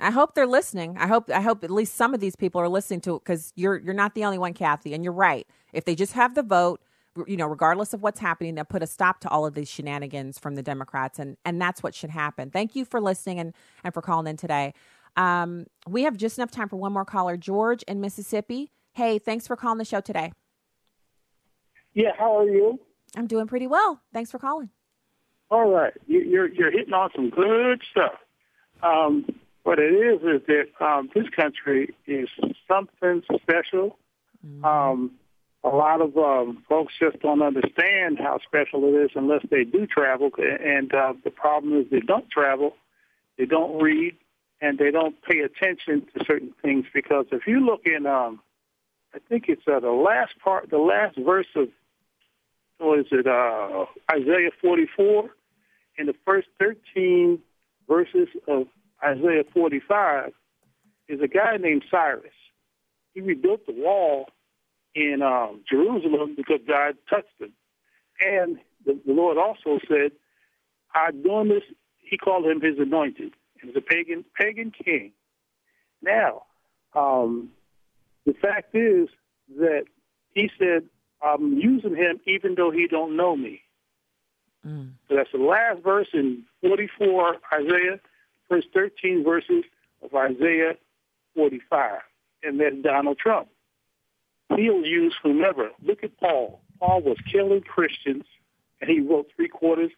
I hope they're listening. I hope I hope at least some of these people are listening to it because you're you're not the only one, Kathy, and you're right. If they just have the vote, you know, regardless of what's happening, they'll put a stop to all of these shenanigans from the Democrats, and and that's what should happen. Thank you for listening and and for calling in today. Um, we have just enough time for one more caller, George in Mississippi. Hey, thanks for calling the show today. Yeah, how are you? I'm doing pretty well. Thanks for calling. All right, you, you're you're hitting on some good stuff. Um, what it is is that um, this country is something special. Um, a lot of um, folks just don't understand how special it is unless they do travel. And uh, the problem is they don't travel, they don't read, and they don't pay attention to certain things. Because if you look in, um, I think it's uh, the last part, the last verse of or is it uh, Isaiah 44? In the first 13 verses of Isaiah 45 is a guy named Cyrus. He rebuilt the wall in um, Jerusalem because God touched him. And the, the Lord also said, I'm doing this. He called him his anointed. He was a pagan, pagan king. Now, um, the fact is that he said, I'm using him even though he don't know me. So that's the last verse in 44 Isaiah, first 13 verses of Isaiah 45. And that's Donald Trump. He'll use whomever. Look at Paul. Paul was killing Christians, and he wrote three quarters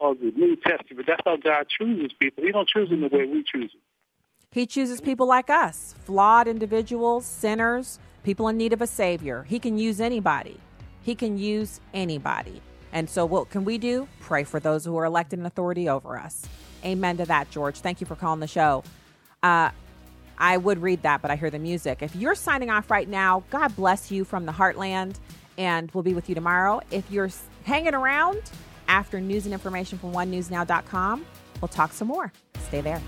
of the New Testament. That's how God chooses people. He don't choose them the way we choose them. He chooses people like us, flawed individuals, sinners, people in need of a savior. He can use anybody. He can use anybody. And so, what can we do? Pray for those who are elected in authority over us. Amen to that, George. Thank you for calling the show. Uh, I would read that, but I hear the music. If you're signing off right now, God bless you from the heartland, and we'll be with you tomorrow. If you're hanging around after news and information from onenewsnow.com, we'll talk some more. Stay there.